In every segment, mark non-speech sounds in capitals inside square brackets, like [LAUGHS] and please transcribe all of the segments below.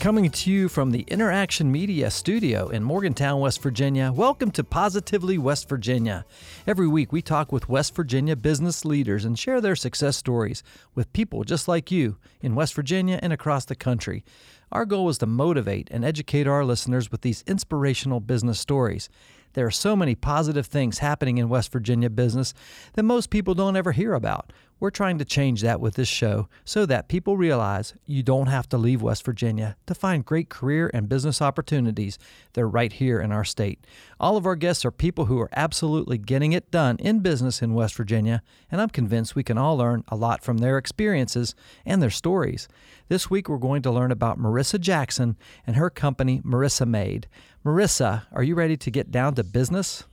Coming to you from the Interaction Media Studio in Morgantown, West Virginia, welcome to Positively West Virginia. Every week we talk with West Virginia business leaders and share their success stories with people just like you in West Virginia and across the country. Our goal is to motivate and educate our listeners with these inspirational business stories. There are so many positive things happening in West Virginia business that most people don't ever hear about. We're trying to change that with this show so that people realize you don't have to leave West Virginia to find great career and business opportunities. They're right here in our state. All of our guests are people who are absolutely getting it done in business in West Virginia, and I'm convinced we can all learn a lot from their experiences and their stories. This week, we're going to learn about Marisa Jackson and her company, Marissa Made. Marisa, are you ready to get down to business?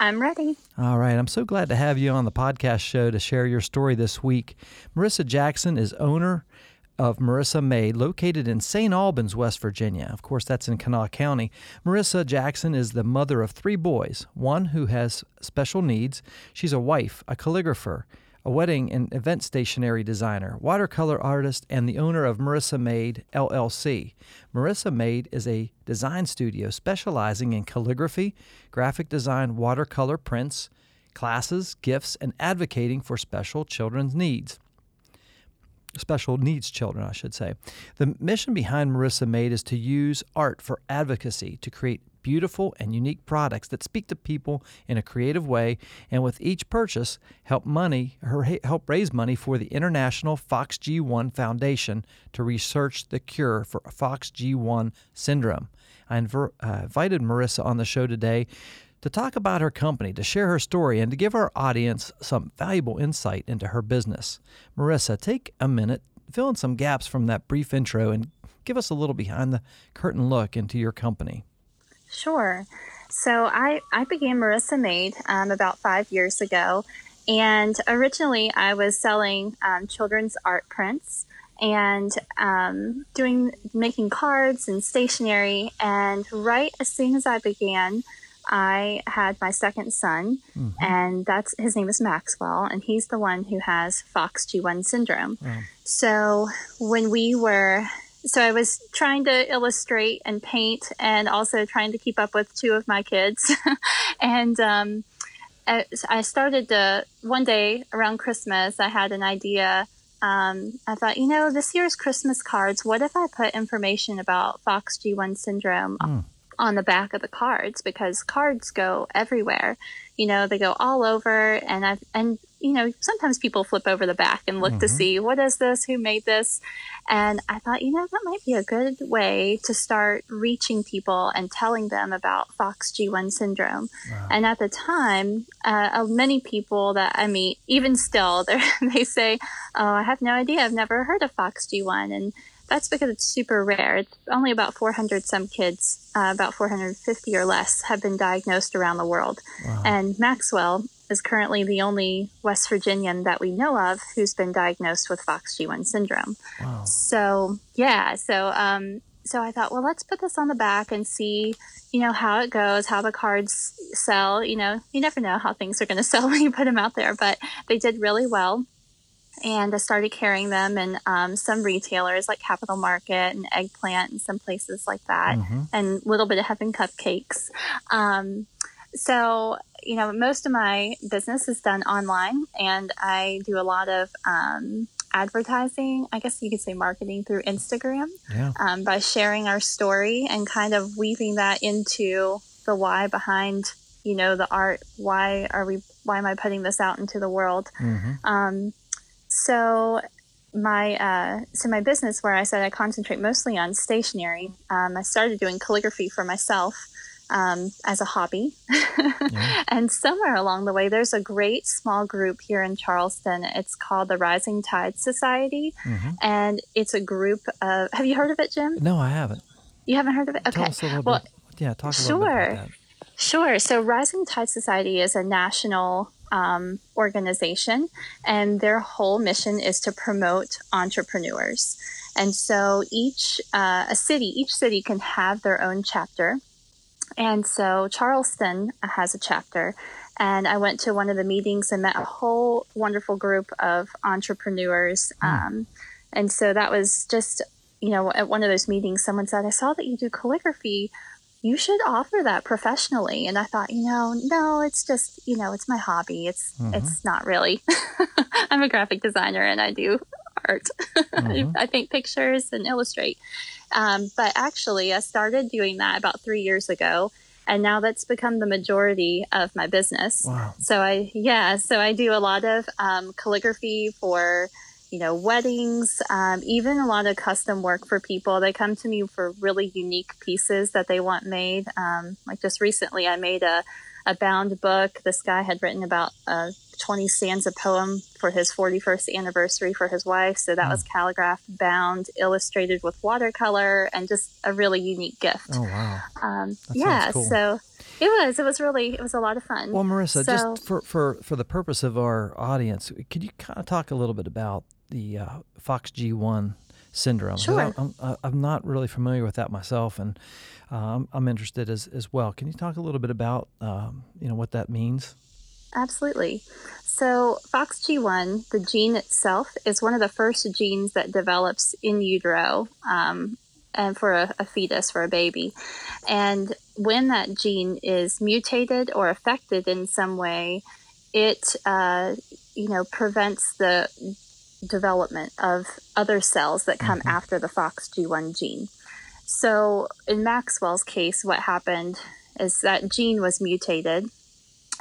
I'm ready. All right. I'm so glad to have you on the podcast show to share your story this week. Marisa Jackson is owner of MarisaMade, located in St. Albans, West Virginia. Of course, that's in Kanawha County. Marisa Jackson is the mother of three boys, one who has special needs. She's a wife, a calligrapher, a wedding and event stationery designer, watercolor artist, and the owner of MarisaMade LLC. MarisaMade is a design studio specializing in calligraphy, graphic design, watercolor prints, classes, gifts, and advocating for special children's needs special needs children, I should say. The mission behind MarisaMade is to use art for advocacy to create beautiful and unique products that speak to people in a creative way and with each purchase help money her help raise money for the International FOXG1 Foundation to research the cure for FOXG1 syndrome. I inver, uh, invited Marisa on the show today to talk about her company, to share her story, and to give our audience some valuable insight into her business. Marisa, take a minute, fill in some gaps from that brief intro, and give us a little behind the curtain look into your company. Sure. So I, I began MarisaMade um, about five years ago. And originally, I was selling um, children's art prints and um, doing making cards and stationery. And right as soon as I began, I had my second son, mm-hmm. and that's his name is Maxwell, and he's the one who has FOXG1 syndrome. So when we were so I was trying to illustrate and paint, and also trying to keep up with two of my kids. [LAUGHS] and um, I started to one day around Christmas. I had an idea. Um, I thought, you know, this year's Christmas cards. What if I put information about FOXG1 syndrome mm. On the back of the cards? Because cards go everywhere. You know, they go all over, and I and you know, sometimes people flip over the back and look mm-hmm. to see what is this, who made this. And I thought, you know, that might be a good way to start reaching people and telling them about FOXG1 syndrome. Wow. And at the time, uh, many people that I meet, even still, [LAUGHS] they say, oh, I have no idea. I've never heard of FOXG1. And that's because it's super rare. It's only about 400 some kids, uh, about 450 or less, have been diagnosed around the world. Wow. And Maxwell is currently the only West Virginian that we know of who's been diagnosed with FOXG1 syndrome. Wow. So, yeah, so um, so I thought, well, let's put this on the back and see, you know, how it goes, how the cards sell. You know, you never know how things are going [LAUGHS] to sell when you put them out there, but they did really well. And I started carrying them in um, some retailers like Capital Market and Eggplant and some places like that, mm-hmm. and a little bit of Heaven Cupcakes. Um, so you know, most of my business is done online, and I do a lot of um, advertising. I guess you could say marketing through Instagram yeah. um, by sharing our story and kind of weaving that into the why behind you know the art. Why are we? Why am I putting this out into the world? Mm-hmm. Um, so my uh, so my business where I said I concentrate mostly on stationery. Um, I started doing calligraphy for myself um, as a hobby. yeah. [LAUGHS] And somewhere along the way, there's a great small group here in Charleston. It's called the Rising Tide Society. Mm-hmm. And it's a group of, have you heard of it, Jim? No, I haven't. You haven't heard of it? Okay. Tell us a little well, bit. Yeah, talk a sure. bit about that. Sure. So Rising Tide Society is a national um, organization, and their whole mission is to promote entrepreneurs. And so each uh, a city, each city can have their own chapter. And so Charleston has a chapter, and I went to one of the meetings and met a whole wonderful group of entrepreneurs. Mm. Um, and so that was just, you know, at one of those meetings, someone said, I saw that you do calligraphy. You should offer that professionally. And I thought, you know, no, it's just, you know, it's my hobby. It's, mm-hmm. it's not really. [LAUGHS] I'm a graphic designer and I do art. [LAUGHS] Mm-hmm. I paint pictures and illustrate. Um, but actually, I started doing that about three years ago and now that's become the majority of my business. Wow. So I, yeah, so I do a lot of um, calligraphy for, you know, weddings, um, even a lot of custom work for people. They come to me for really unique pieces that they want made. Um, like just recently, I made a, a bound book. This guy had written about a 20 stanza poem for his 41st anniversary for his wife. So that mm. was calligraphed, bound, illustrated with watercolor, and just a really unique gift. Oh, wow. Um, yeah. Cool. So it was. It was really. It was a lot of fun. Well, Marisa, so, just for, for for the purpose of our audience, could you kind of talk a little bit about the uh, FOXG1 syndrome? Sure. I'm, I'm, I'm not really familiar with that myself, and um, I'm interested as as well. Can you talk a little bit about um, you know what that means? Absolutely. So, FOXG1, the gene itself, is one of the first genes that develops in utero um, and for a, a, fetus, for a baby. And when that gene is mutated or affected in some way, it, uh, you know, prevents the development of other cells that come mm-hmm. after the FOXG1 gene. So, in Maxwell's case, what happened is that gene was mutated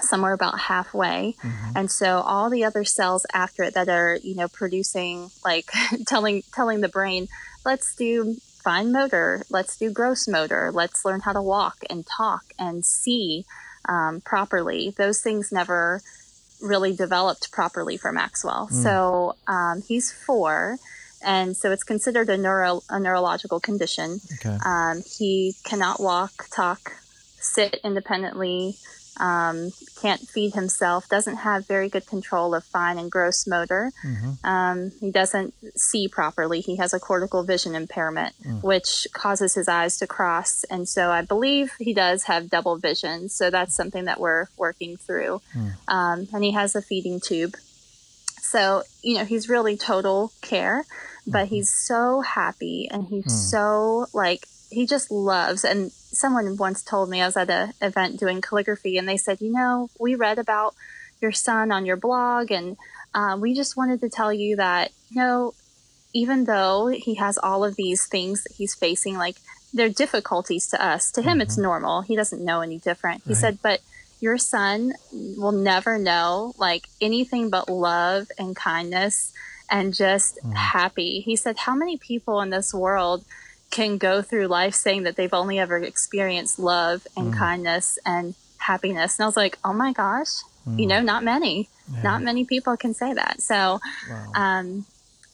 somewhere about halfway mm-hmm. and so all the other cells after it that are you know producing like [LAUGHS] telling telling the brain let's do fine motor let's do gross motor let's learn how to walk and talk and see um, properly those things never really developed properly for maxwell mm. so um, he's four and so it's considered a neuro a neurological condition okay. um, he cannot walk talk sit independently um, can't feed himself, doesn't have very good control of fine and gross motor. Mm-hmm. Um, he doesn't see properly. He has a cortical vision impairment, mm. which causes his eyes to cross. And so I believe he does have double vision. So that's something that we're working through. Mm. Um, and he has a feeding tube. So, you know, he's really total care, but mm-hmm. he's so happy and he's mm. so like, he just loves and someone once told me I was at an event doing calligraphy, and they said, you know, we read about your son on your blog, and uh, we just wanted to tell you that, you know, even though he has all of these things that he's facing, like they're difficulties to us, to him mm-hmm. it's normal. He doesn't know any different. He said, but your son will never know like anything but love and kindness and just mm. happy. He said, how many people in this world can go through life saying that they've only ever experienced love and mm. kindness and happiness. And I was like, oh my gosh, mm. you know, not many, yeah. not many people can say that. So, wow. um,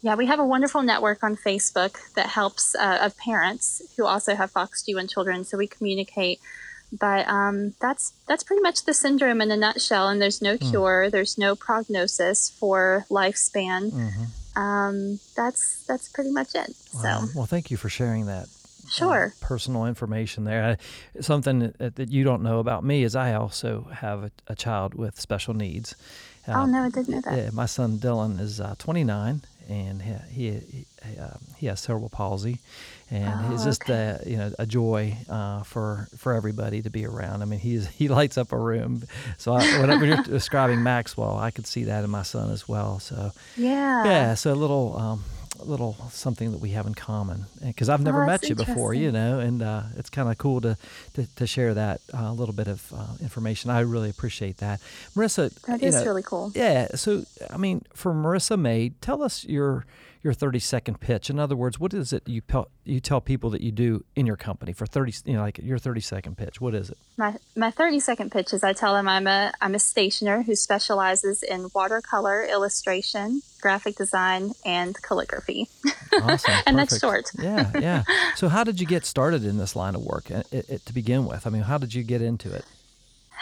yeah, we have a wonderful network on Facebook that helps uh, of parents who also have Fox FOXG1 children. So we communicate. But um, that's that's pretty much the syndrome in a nutshell. And there's no mm. cure. There's no prognosis for lifespan. Mm-hmm um, that's that's pretty much it. Wow. So, well, thank you for sharing that. Uh, sure. Uh, personal information there. I, something that, that, you don't know about me is I also have a, a child with special needs. Uh, oh no, I didn't know that. Yeah, my son Dylan is uh, 29, and he he, he, uh, he has cerebral palsy, and oh, it's just okay. a, you know a joy uh, for for everybody to be around. I mean, he's [LAUGHS] he lights up a room. So I, when, you're [LAUGHS] describing Maxwell, I could see that in my son as well. So yeah, yeah. So a little. Um, little something that we have in common because I've never oh, met you before, you know, and uh, it's kind of cool to, to, to share that uh, little bit of uh, information. I really appreciate that, Marisa. That is know, really cool. Yeah. So, I mean, for MarisaMade, tell us your your 30 second pitch. In other words, what is it you you tell people that you do in your company for 30 you know like your 30 second pitch? What is it? My my 30 second pitch is I tell them I'm a I'm a stationer who specializes in watercolor illustration, graphic design and calligraphy. Awesome. [LAUGHS] and that's short. yeah, yeah. [LAUGHS] So how did you get started in this line of work it, uh, it, to begin with? I mean, how did you get into it?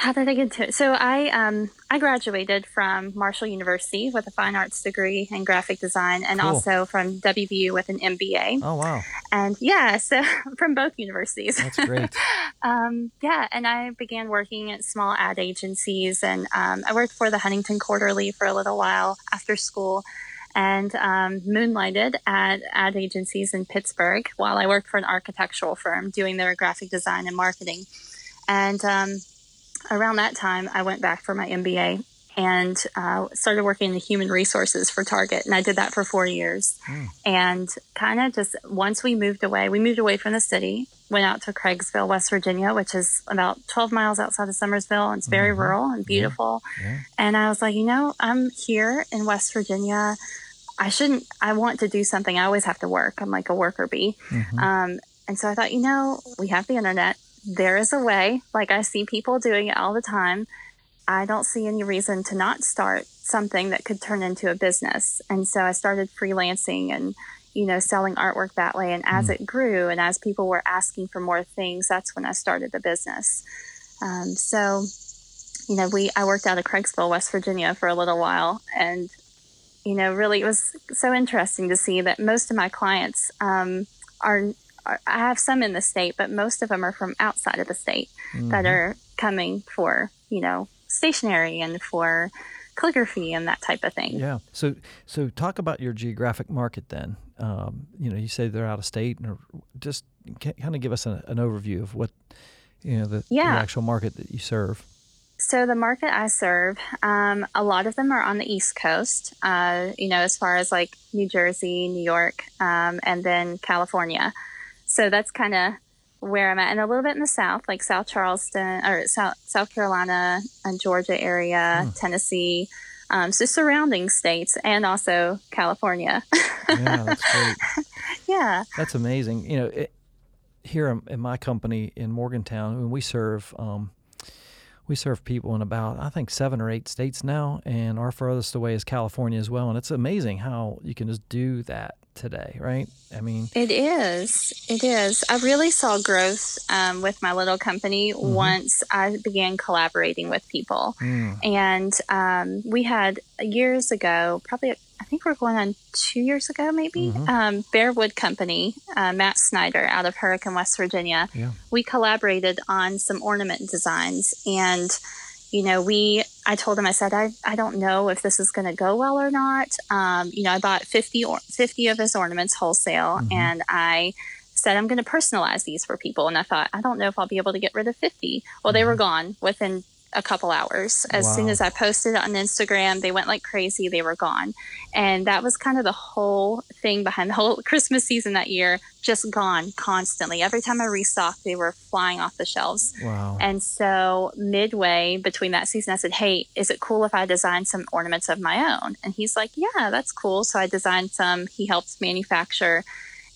[LAUGHS] how did I get into it? So I um, I graduated from Marshall University with a fine arts degree in graphic design, and Cool. also from WVU with an MBA. Oh wow, And yeah, [LAUGHS] so from both universities. that's great. [LAUGHS] Um, yeah, and I began working at small ad agencies, and um, I worked for the Huntington Quarterly for a little while after school, and um, moonlighted at ad agencies in Pittsburgh while I worked for an architectural firm doing their graphic design and marketing. And um, around that time, I went back for my MBA and uh, started working in the human resources for Target, and I did that for four years. And kind of just once we moved away, we moved away from the city, went out to Craigsville, West Virginia, which is about 12 miles outside of Summersville. And it's very rural and beautiful. Yeah. And I was like, you know, I'm here in West Virginia. I shouldn't, I want to do something. I always have to work. I'm like a worker bee. Mm-hmm. Um, and so I thought, you know, we have the internet. There is a way. Like I see people doing it all the time. I don't see any reason to not start something that could turn into a business. And so I started freelancing and, you know, selling artwork that way. And as it grew and as people were asking for more things, that's when I started the business. Um, so, you know, we, I worked out of Craigsville, West Virginia for a little while and, you know, really it was so interesting to see that most of my clients, um, are, are, I have some in the state, but most of them are from outside of the state that are coming for, you know, stationery and for calligraphy and that type of thing. Yeah. So so talk about your geographic market then. Um, you know, you say they're out of state, and just kind of give us a, an overview of what you know the, Yeah. the actual market that you serve. So the market I serve, um, a lot of them are on the East Coast. Uh, you know, as far as like New Jersey, New York, um, and then California. So that's kind of where I'm at, and a little bit in the South, like South Charleston or South South Carolina and Georgia area, Tennessee. Um, so surrounding states and also California. Yeah, that's great. [LAUGHS] yeah. That's amazing. You know, it, here in, in my company in Morgantown, when we serve, um, we serve people in about I think seven or eight states now, and our furthest away is California as well. And it's amazing how you can just do that today, right? I mean, It is. It is. I really saw growth um, with my little company once I began collaborating with people. And um, we had years ago, probably, I think we're going on two years ago, maybe, um, Bearwood Company, uh, Matt Snyder out of Hurricane, West Virginia. Yeah. We collaborated on some ornament designs. And you know, we, I told him, I said, I, I don't know if this is going to go well or not. Um, you know, I bought 50, or, 50 of his ornaments wholesale and I said, I'm going to personalize these for people. And I thought, I don't know if I'll be able to get rid of 50. Well, they were gone within a couple hours. As soon as I posted it on Instagram, they went like crazy. They were gone. And that was kind of the whole thing behind the whole [LAUGHS] Christmas season that year, just gone constantly. Every time I restocked, they were flying off the shelves. wow. And so, midway between that season, I said, Hey, is it cool if I design some ornaments of my own? And he's like, Yeah, that's cool. So, I designed some. He helped manufacture,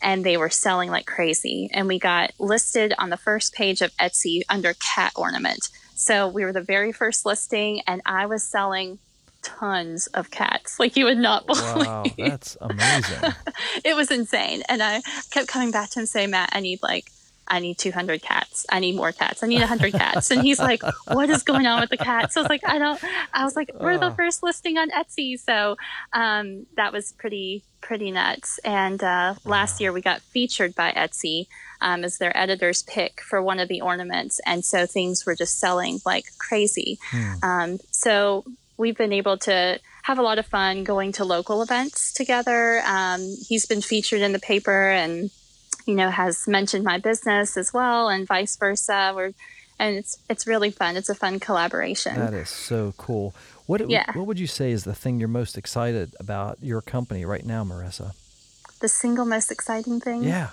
and they were selling like crazy. And we got listed on the first page of Etsy under cat ornament. So, we were the very first listing, and I was selling tons of cats [LAUGHS] like you would not believe Wow, that's amazing. [LAUGHS] it was insane. And I kept coming back to him saying, Matt, I need like, I need 200 cats. I need more cats. I need 100 cats. And he's like, what is going on with the cats? So I was like, I don't, I was like, we're the Oh. first listing on Etsy. So um, that was pretty, pretty nuts. And uh, last year we got featured by Etsy um, as their editor's pick for one of the ornaments. And so things were just selling like crazy. Um, so we've been able to have a lot of fun going to local events together. Um, he's been featured in the paper and, you know, has mentioned my business as well and vice versa. We're, and it's, it's really fun. It's a fun collaboration. That is so cool. What Yeah. what would you say is the thing you're most excited about your company right now, Marisa? the single most exciting thing. Yeah.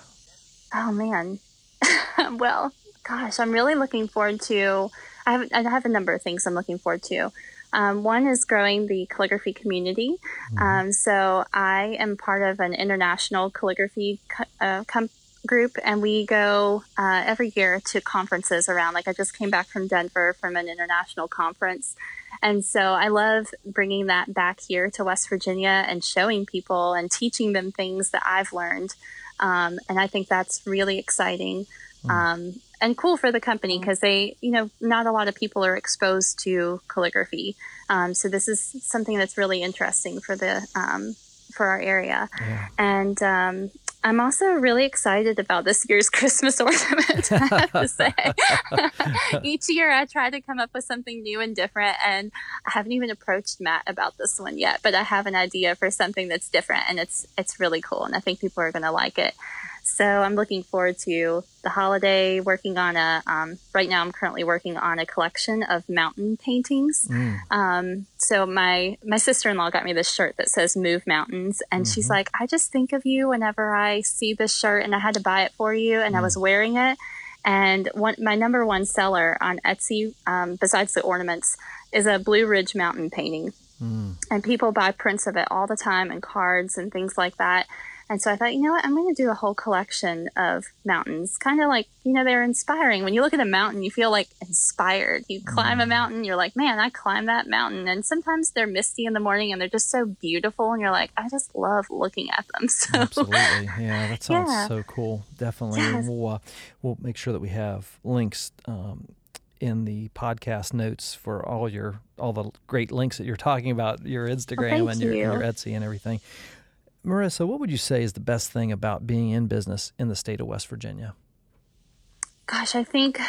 Oh man. [LAUGHS] well, gosh, I'm really looking forward to. I have I have a number of things I'm looking forward to. Um, one is growing the calligraphy community. Um, so I am part of an international calligraphy co- uh, com- group, and we go uh, every year to conferences around. Like I just came back from Denver from an international conference. And so I love bringing that back here to West Virginia and showing people and teaching them things that I've learned. Um, and I think that's really exciting. Um, and cool for the company because they, you know, not a lot of people are exposed to calligraphy. Um, so this is something that's really interesting for the um, for our area. Yeah. And um, I'm also really excited about this year's [LAUGHS] Christmas ornament. I have to say, [LAUGHS] each year I try to come up with something new and different, and I haven't even approached Matt about this one yet. But I have an idea for something that's different, and it's it's really cool, and I think people are going to like it. So I'm looking forward to the holiday. Working on a um, right now, I'm currently working on a collection of mountain paintings. Mm. Um, so my my sister in law got me this shirt that says "Move Mountains," and mm-hmm. she's like, "I just think of you whenever I see this shirt, and I had to buy it for you, and mm. I was wearing it." And one, my number one seller on Etsy, um, besides the ornaments, is a Blue Ridge Mountain painting. Mm. And people buy prints of it all the time and cards and things like that. And so I thought, you know what, I'm going to do a whole collection of mountains. Kind of like, you know, they're inspiring. When you look at a mountain, you feel like inspired. You climb a mm. mountain, you're like, man, I climbed that mountain. And sometimes they're misty in the morning and they're just so beautiful. And you're like, I just love looking at them. [LAUGHS] So, Absolutely. Yeah, that sounds yeah. so cool. Definitely. Yes. We'll, uh, we'll make sure that we have links. Um, in the podcast notes for all your all the great links that you're talking about your Instagram well, and your, you. your Etsy and everything. Marisa, what would you say is the best thing about being in business in the state of West Virginia? Gosh, I think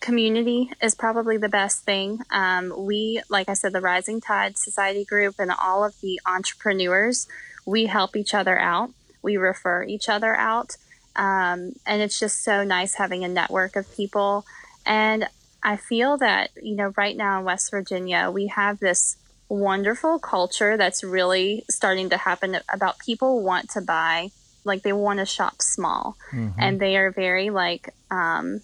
community is probably the best thing. Um, we, like I said, the Rising Tide Society Group and all of the entrepreneurs, we help each other out. We refer each other out. Um, and it's just so nice having a network of people. And I feel that, you know, right now in West Virginia, we have this wonderful culture that's really starting to happen about people want to buy like they want to shop small. Mm-hmm. and they are very like um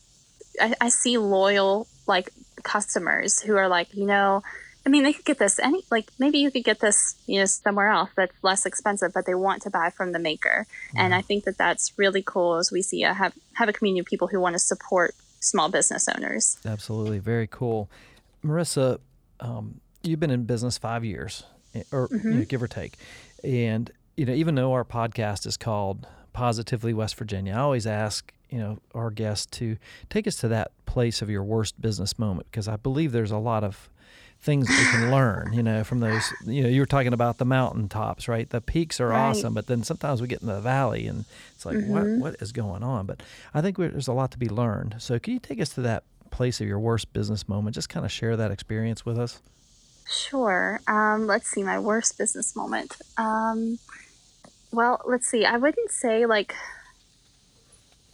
I, I, see loyal like customers who are like you know i mean they could get this any like maybe you could get this you know somewhere else that's less expensive but they want to buy from the maker. Mm-hmm. and i think that that's really cool as we see a have have a community of people who want to support small business owners. Absolutely. Very cool. Marisa um, you've been in business five years, eh, or mm-hmm. you know, give or take, and you know even though our podcast is called Positively West Virginia, I always ask you know our guests to take us to that place of your worst business moment because I believe there's a lot of things we can [LAUGHS] learn, you know, from those. You know, you were talking about the mountaintops, right? The peaks are right. awesome, but then sometimes we get in the valley and it's like, mm-hmm. what what is going on? But I think there's a lot to be learned. So, can you take us to that place of your worst business moment? Just kind of share that experience with us. Sure. Um, let's see, my worst business moment. Um, well, let's see. I wouldn't say like.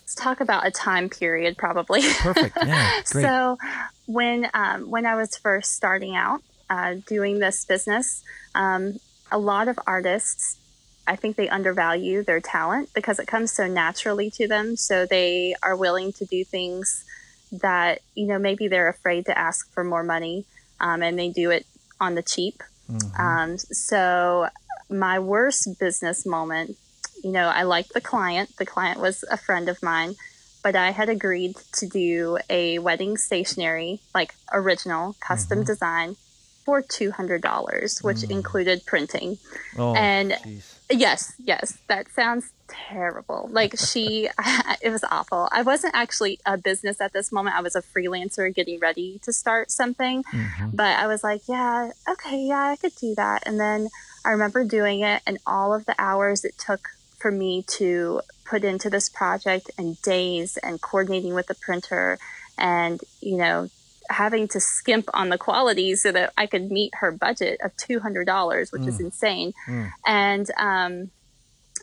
Let's talk about a time period, probably. Perfect. Yeah. [LAUGHS] Great. so, when um, when I was first starting out uh, doing this business, um, a lot of artists, I think they undervalue their talent because it comes so naturally to them. So they are willing to do things that you know maybe they're afraid to ask for more money, um, and they do it on the cheap. Mm-hmm. Um, so my worst business moment, you know, I liked the client. The client was a friend of mine, but I had agreed to do a wedding stationery, like original custom mm-hmm. design for $200, which mm. included printing. Oh, and geez. yes, yes, that sounds terrible. Like she, [LAUGHS] it was awful. I wasn't actually a business at this moment. I was a freelancer getting ready to start something. Mm-hmm. But I was like, yeah, okay, yeah, I could do that. And then I remember doing it and all of the hours it took for me to put into this project and days and coordinating with the printer and, you know, having to skimp on the quality so that I could meet her budget of $200, which mm. is insane. Mm. And, um,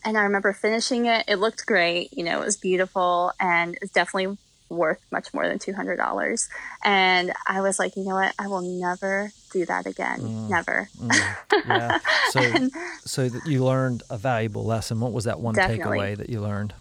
and I remember finishing it. It looked great. You know, it was beautiful and it's definitely worth much more than $200. And I was like, you know what? I will never do that again. Mm. Never. Mm. Yeah. [LAUGHS] So, and, so that you learned a valuable lesson. What was that one definitely. takeaway that you learned?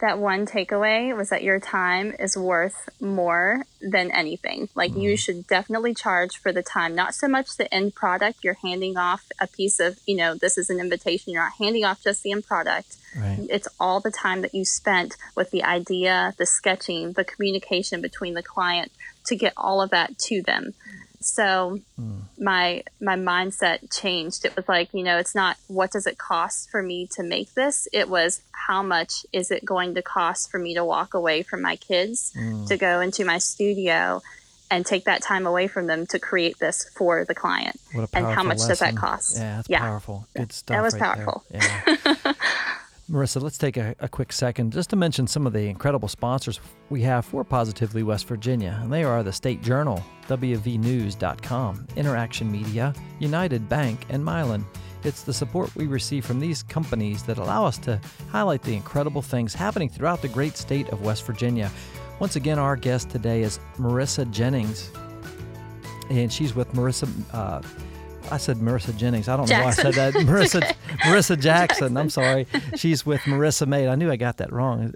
That one takeaway was that your time is worth more than anything. Like mm. you should definitely charge for the time, not so much the end product. You're handing off a piece of, you know, this is an invitation. You're not handing off just the end product. Right. It's all the time that you spent with the idea, the sketching, the communication between the client to get all of that to them. So mm. my my mindset changed. It was like, you know, it's not what does it cost for me to make this? It was how much is it going to cost for me to walk away from my kids mm. to go into my studio and take that time away from them to create this for the client. and how much lesson. does that cost? Yeah, that's yeah. powerful. Good stuff. That was right powerful. Yeah. [LAUGHS] Marisa, let's take a, a, quick second just to mention some of the incredible sponsors we have for Positively West Virginia. And they are the State Journal, WVNews.com, Interaction Media, United Bank, and Mylan. It's the support we receive from these companies that allow us to highlight the incredible things happening throughout the great state of West Virginia. Once again, our guest today is Marisa Jennings, and she's with Marisa. Uh, I said Marisa Jennings. I don't Jackson. know why I said that. [LAUGHS] Marisa. Marisa Jackson. Jackson. I'm sorry. She's with MarisaMade. I knew I got that wrong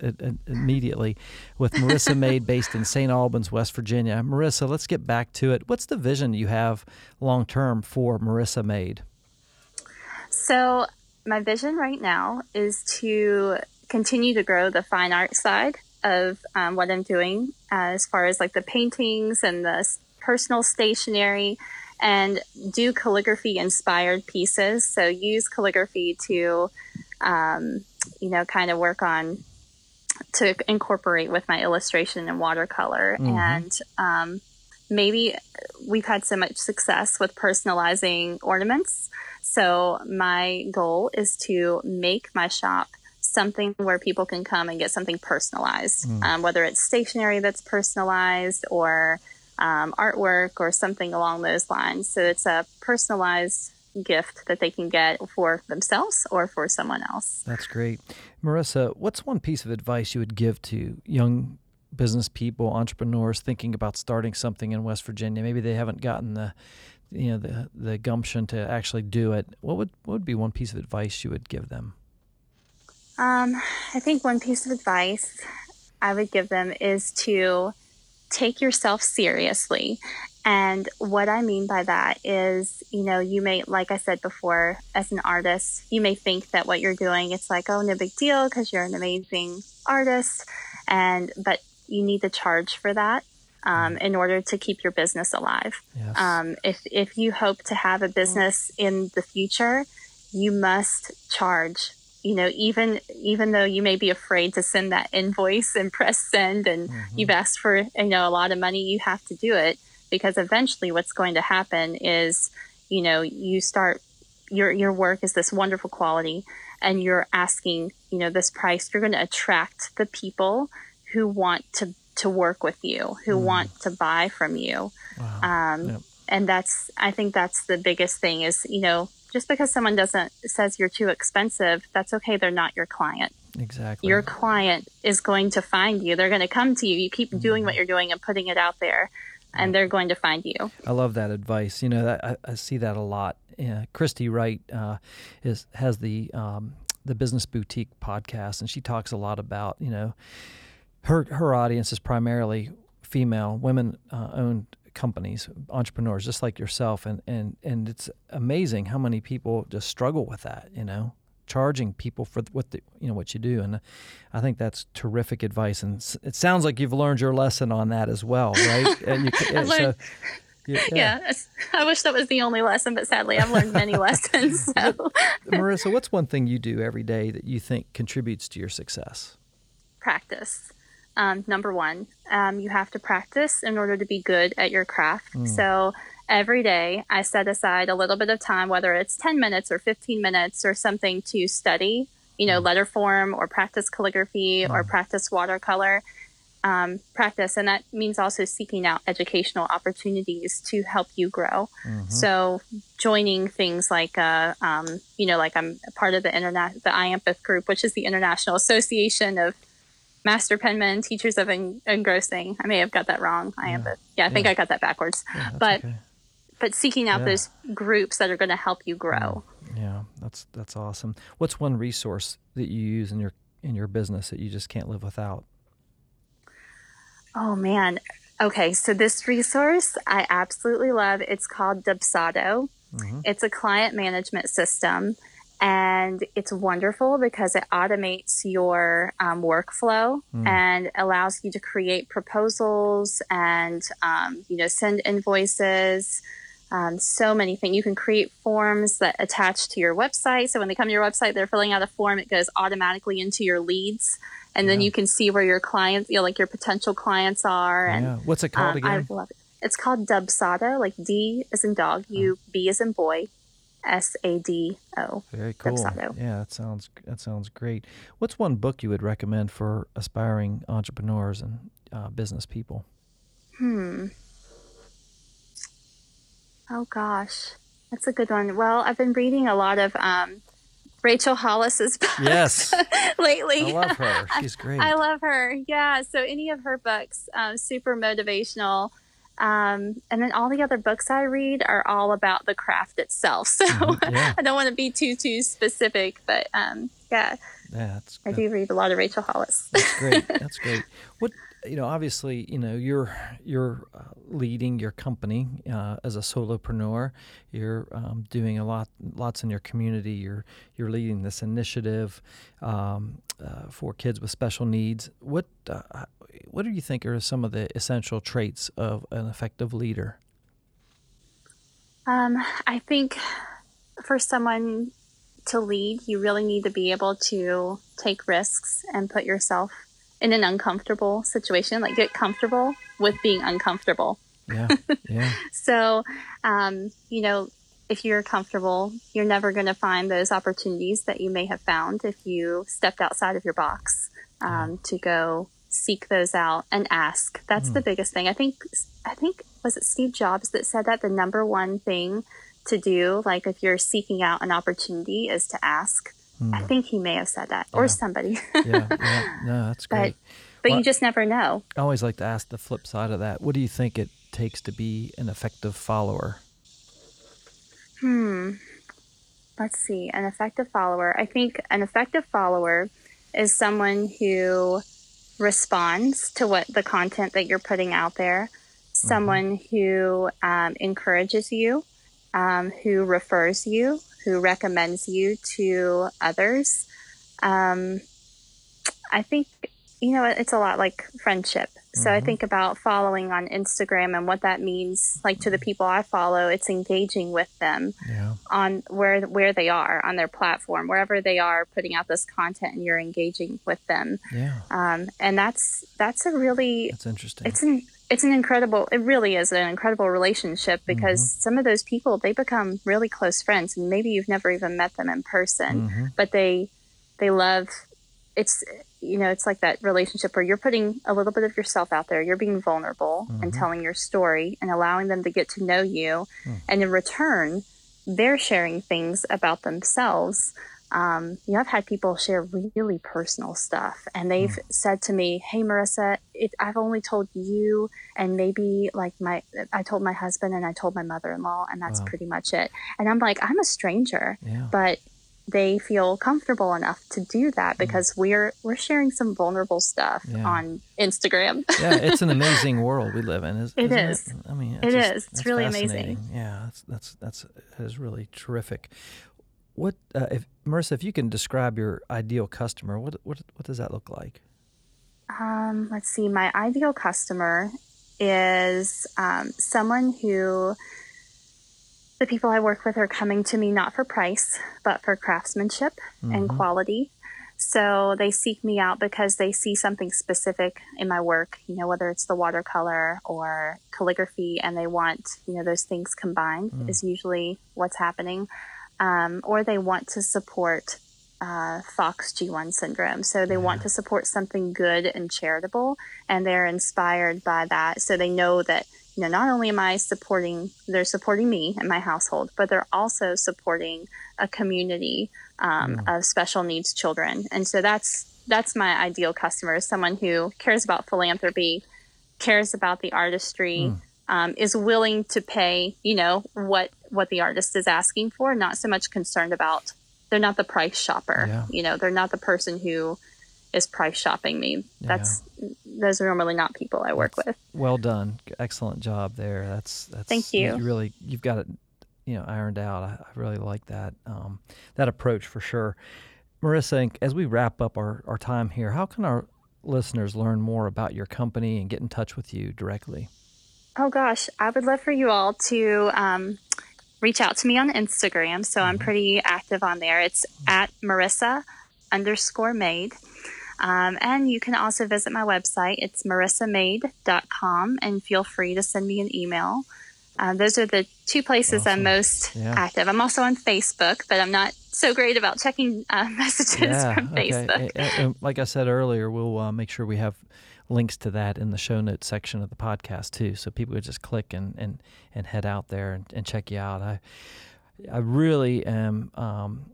immediately. With MarisaMade, based in St. Albans, West Virginia. Marisa, let's get back to it. What's the vision you have long term for MarisaMade? So my vision right now is to continue to grow the fine art side of um, what I'm doing uh, as far as like the paintings and the personal stationery and do calligraphy inspired pieces. So use calligraphy to, um, you know, kind of work on to incorporate with my illustration and watercolor. Mm-hmm. And um, maybe we've had so much success with personalizing ornaments. So my goal is to make my shop something where people can come and get something personalized, mm. um, whether it's stationery that's personalized or um, artwork or something along those lines. So it's a personalized gift that they can get for themselves or for someone else. That's great. Marisa, what's one piece of advice you would give to young business people, entrepreneurs thinking about starting something in West Virginia? Maybe they haven't gotten the you know the the gumption to actually do it. What would what would be one piece of advice you would give them? Um, I think one piece of advice I would give them is to take yourself seriously. And what I mean by that is, you know, you may, like I said before, as an artist, you may think that what you're doing, it's like, oh, no big deal because you're an amazing artist. And, but you need to charge for that. Um, in order to keep your business alive. Yes. Um, if, if you hope to have a business in the future, you must charge you know, even even though you may be afraid to send that invoice and press send, and mm-hmm. you've asked for you know a lot of money, you have to do it because eventually, what's going to happen is, you know, you start your your work is this wonderful quality, and you're asking you know this price. You're going to attract the people who want to to work with you, who mm. want to buy from you. Wow. Um, yep. And that's, I think that's the biggest thing is, you know, just because someone doesn't says you're too expensive, that's okay. They're not your client. Exactly. Your client is going to find you. They're going to come to you. You keep mm-hmm. doing what you're doing and putting it out there, and they're going to find you. I love that advice. You know, I, I, see that a lot. Yeah, Christy Wright uh, is has the um, the Business Boutique podcast, and she talks a lot about you know her her audience is primarily female, women uh, owned companies, entrepreneurs, just like yourself, and and and it's amazing how many people just struggle with that. You know, charging people for what the, you know what you do, and uh, I think that's terrific advice. And it sounds like you've learned your lesson on that as well, right? [LAUGHS] and you, I've learned, so, yeah, yeah. I wish that was the only lesson, but sadly, I've learned many [LAUGHS] lessons. So. Marisa, what's one thing you do every day that you think contributes to your success? Practice um, number one. Um, you have to practice in order to be good at your craft. Mm. So every day I set aside a little bit of time, whether it's 10 minutes or 15 minutes or something to study, you know, mm. letter form or practice calligraphy mm. or practice watercolor. Um, practice, and that means also seeking out educational opportunities to help you grow. Mm-hmm. So, joining things like, uh, um, you know, like I'm part of the internet, the IAMPETH group, which is the International Association of master penman teachers of en- engrossing. I may have got that wrong. I am but yeah i think yeah. i got that backwards. Yeah, but okay. but seeking out yeah. those groups that are going to help you grow. Yeah that's that's awesome. What's one resource that you use in your in your business that you just can't live without? Oh man. Okay so this resource i absolutely love. It's called dubsado. Mm-hmm. it's a client management system and it's wonderful because it automates your um, workflow mm. and allows you to create proposals and um, you know send invoices um, so many things you can create forms that attach to your website so when they come to your website they're filling out a form it goes automatically into your leads and yeah. then you can see where your clients you know like your potential clients are and yeah. what's it called um, again I love it. it's called Dubsado like d is in dog u b is in boy S A D O. Very cool. Yeah, that sounds that sounds great. What's one book you would recommend for aspiring entrepreneurs and uh, business people? Hmm. Oh gosh, that's a good one. Well, I've been reading a lot of um, Rachel Hollis's books. Yes. [LAUGHS] lately. I love her. [LAUGHS] She's great. I, I love her. Yeah. So any of her books, um, super motivational. Um, and then all the other books I read are all about the craft itself. [LAUGHS] So mm-hmm. yeah. I don't want to be too too specific, but um, yeah, yeah, that's, I do read a lot of Rachel Hollis. that's great. [LAUGHS] That's great. What you know, obviously, you know, you're you're uh, leading your company uh, as a solopreneur. You're um, doing a lot, lots in your community. You're you're leading this initiative um, uh, for kids with special needs. What uh, what do you think are some of the essential traits of an effective leader? Um, I think for someone to lead, you really need to be able to take risks and put yourself in an uncomfortable situation, like get comfortable with being uncomfortable. Yeah. [LAUGHS] Yeah. so, um, you know, if you're comfortable, you're never going to find those opportunities that you may have found if you stepped outside of your box um, yeah. to go seek those out and ask. That's mm. the biggest thing. I think, I think, was it Steve Jobs that said that the number one thing to do, like if you're seeking out an opportunity, is to ask. Mm. I think he may have said that or somebody. yeah, [LAUGHS] yeah, no, that's great. But, but well, you just never know. I always like to ask the flip side of that. What do you think it takes to be an effective follower? Hmm. Let's see. An effective follower. I think an effective follower is someone who responds to what the content that you're putting out there, mm-hmm. someone who um, encourages you, um, who refers you, who recommends you to others. Um, I think, you know, it's a lot like friendship. So mm-hmm. I think about following on Instagram and what that means, like to the people I follow, it's engaging with them yeah. on where where they are on their platform, wherever they are putting out this content, and you're engaging with them. Yeah. Um, and that's that's a really that's interesting. It's an it's an incredible. It really is an incredible relationship because mm-hmm. some of those people they become really close friends, and maybe you've never even met them in person, mm-hmm. but they they love. It's you know, it's like that relationship where you're putting a little bit of yourself out there. You're being vulnerable mm-hmm. and telling your story and allowing them to get to know you. Mm. And in return, they're sharing things about themselves. Um, you know, I've had people share really personal stuff, and they've mm. said to me, "Hey, Marisa, it, I've only told you, and maybe like my, I told my husband, and I told my mother-in-law, and that's wow. pretty much it." And I'm like, I'm a stranger, yeah. but they feel comfortable enough to do that mm. because mm. we're we're sharing some vulnerable stuff yeah. on Instagram. yeah, it's an [LAUGHS] amazing world we live in. Is, it is. It? I mean, it's it just, is. It's really amazing. Yeah, that's that's that's that is really terrific. What uh, if Marisa? If you can describe your ideal customer, what what what does that look like? Um, let's see. My ideal customer is um, someone who the people I work with are coming to me not for price, but for craftsmanship mm-hmm. and quality. So they seek me out because they see something specific in my work, you know, whether it's the watercolor or calligraphy, and they want, you know, those things combined mm. is usually what's happening. Um, or they want to support uh, FOXG1 syndrome. So they yeah. want to support something good and charitable, and they're inspired by that. So they know that you know, not only am I supporting, they're supporting me and my household, but they're also supporting a community um, mm. of special needs children. And so that's that's my ideal customer is someone who cares about philanthropy, cares about the artistry, mm. um, is willing to pay, you know, what what the artist is asking for, not so much concerned about. They're not the price shopper. Yeah. You know, they're not the person who is price shopping me. That's those are normally not people I work that's with. Well done, excellent job there. That's that's thank you. you really you've got it. you know ironed out. I, I really like that um, that approach for sure. Marisa, as we wrap up our, our time here, how can our listeners learn more about your company and get in touch with you directly? Oh gosh, I would love for you all to um, reach out to me on Instagram. So I'm mm-hmm. pretty active on there. It's at Marisa underscore Made. Um, and you can also visit my website. It's marisamade.com and feel free to send me an email. Uh, those are the two places awesome. I'm most yeah. active. I'm also on Facebook, but I'm not so great about checking uh, [LAUGHS] messages yeah, from Facebook. Okay. like I said earlier, we'll uh, make sure we have links to that in the show notes section of the podcast too, so people could just click and and, and head out there and, and check you out. I I really am um,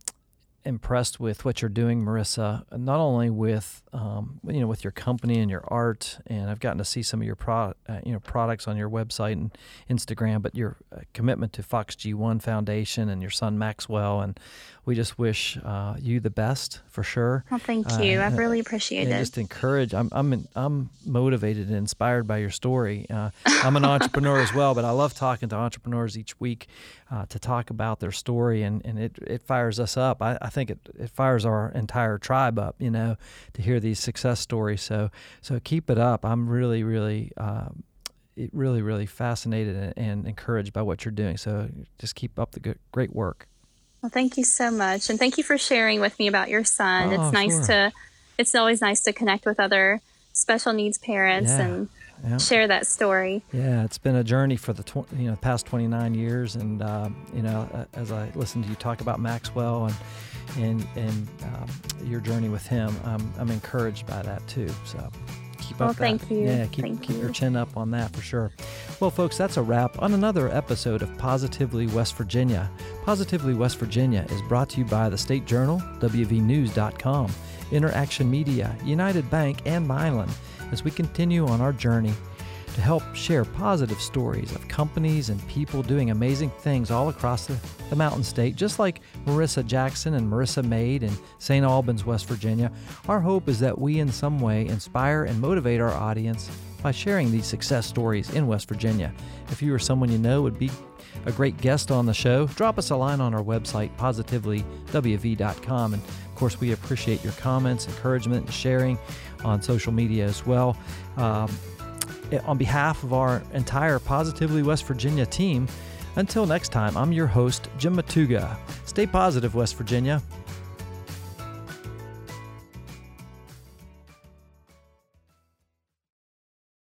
impressed with what you're doing, Marisa. Not only with um, you know with your company and your art, and I've gotten to see some of your pro, uh, you know products on your website and Instagram, but your uh, commitment to FOXG1 Foundation and your son Maxwell, and we just wish uh, you the best for sure. Well, thank you. I uh, really appreciate it. Just encourage. I'm I'm I'm motivated and inspired by your story. Uh, I'm an entrepreneur as well, but I love talking to entrepreneurs each week uh, to talk about their story, and, and it, it fires us up. I, I think it, it fires our entire tribe up, you know, to hear these success stories. So so keep it up. I'm really really. Um, really, really fascinated and, and encouraged by what you're doing. So just keep up the good, great work. Well, thank you so much. And thank you for sharing with me about your son. Oh, it's nice sure. to, it's always nice to connect with other special needs parents yeah. and yeah. share that story. Yeah, it's been a journey for the tw- you know past 29 years, and uh, you know as I listen to you talk about Maxwell and and and um, your journey with him, I'm, I'm encouraged by that too. So keep well, up thank that. you. Yeah, keep, thank keep you. your chin up on that for sure. Well, folks, that's a wrap on another episode of Positively West Virginia. Positively West Virginia is brought to you by the State Journal, WVNews.com, Interaction Media, United Bank, and Mylan as we continue on our journey to help share positive stories of companies and people doing amazing things all across the, the Mountain State, just like Marisa Jackson and MarisaMade in St. Albans, West Virginia. Our hope is that we, in some way, inspire and motivate our audience by sharing these success stories in West Virginia. If you or someone you know would be a great guest on the show, drop us a line on our website, positivelywv.com. And of course, we appreciate your comments, encouragement, and sharing on social media as well. Um, on behalf of our entire Positively West Virginia team, until next time, I'm your host, Jim Matuga. Stay positive, West Virginia.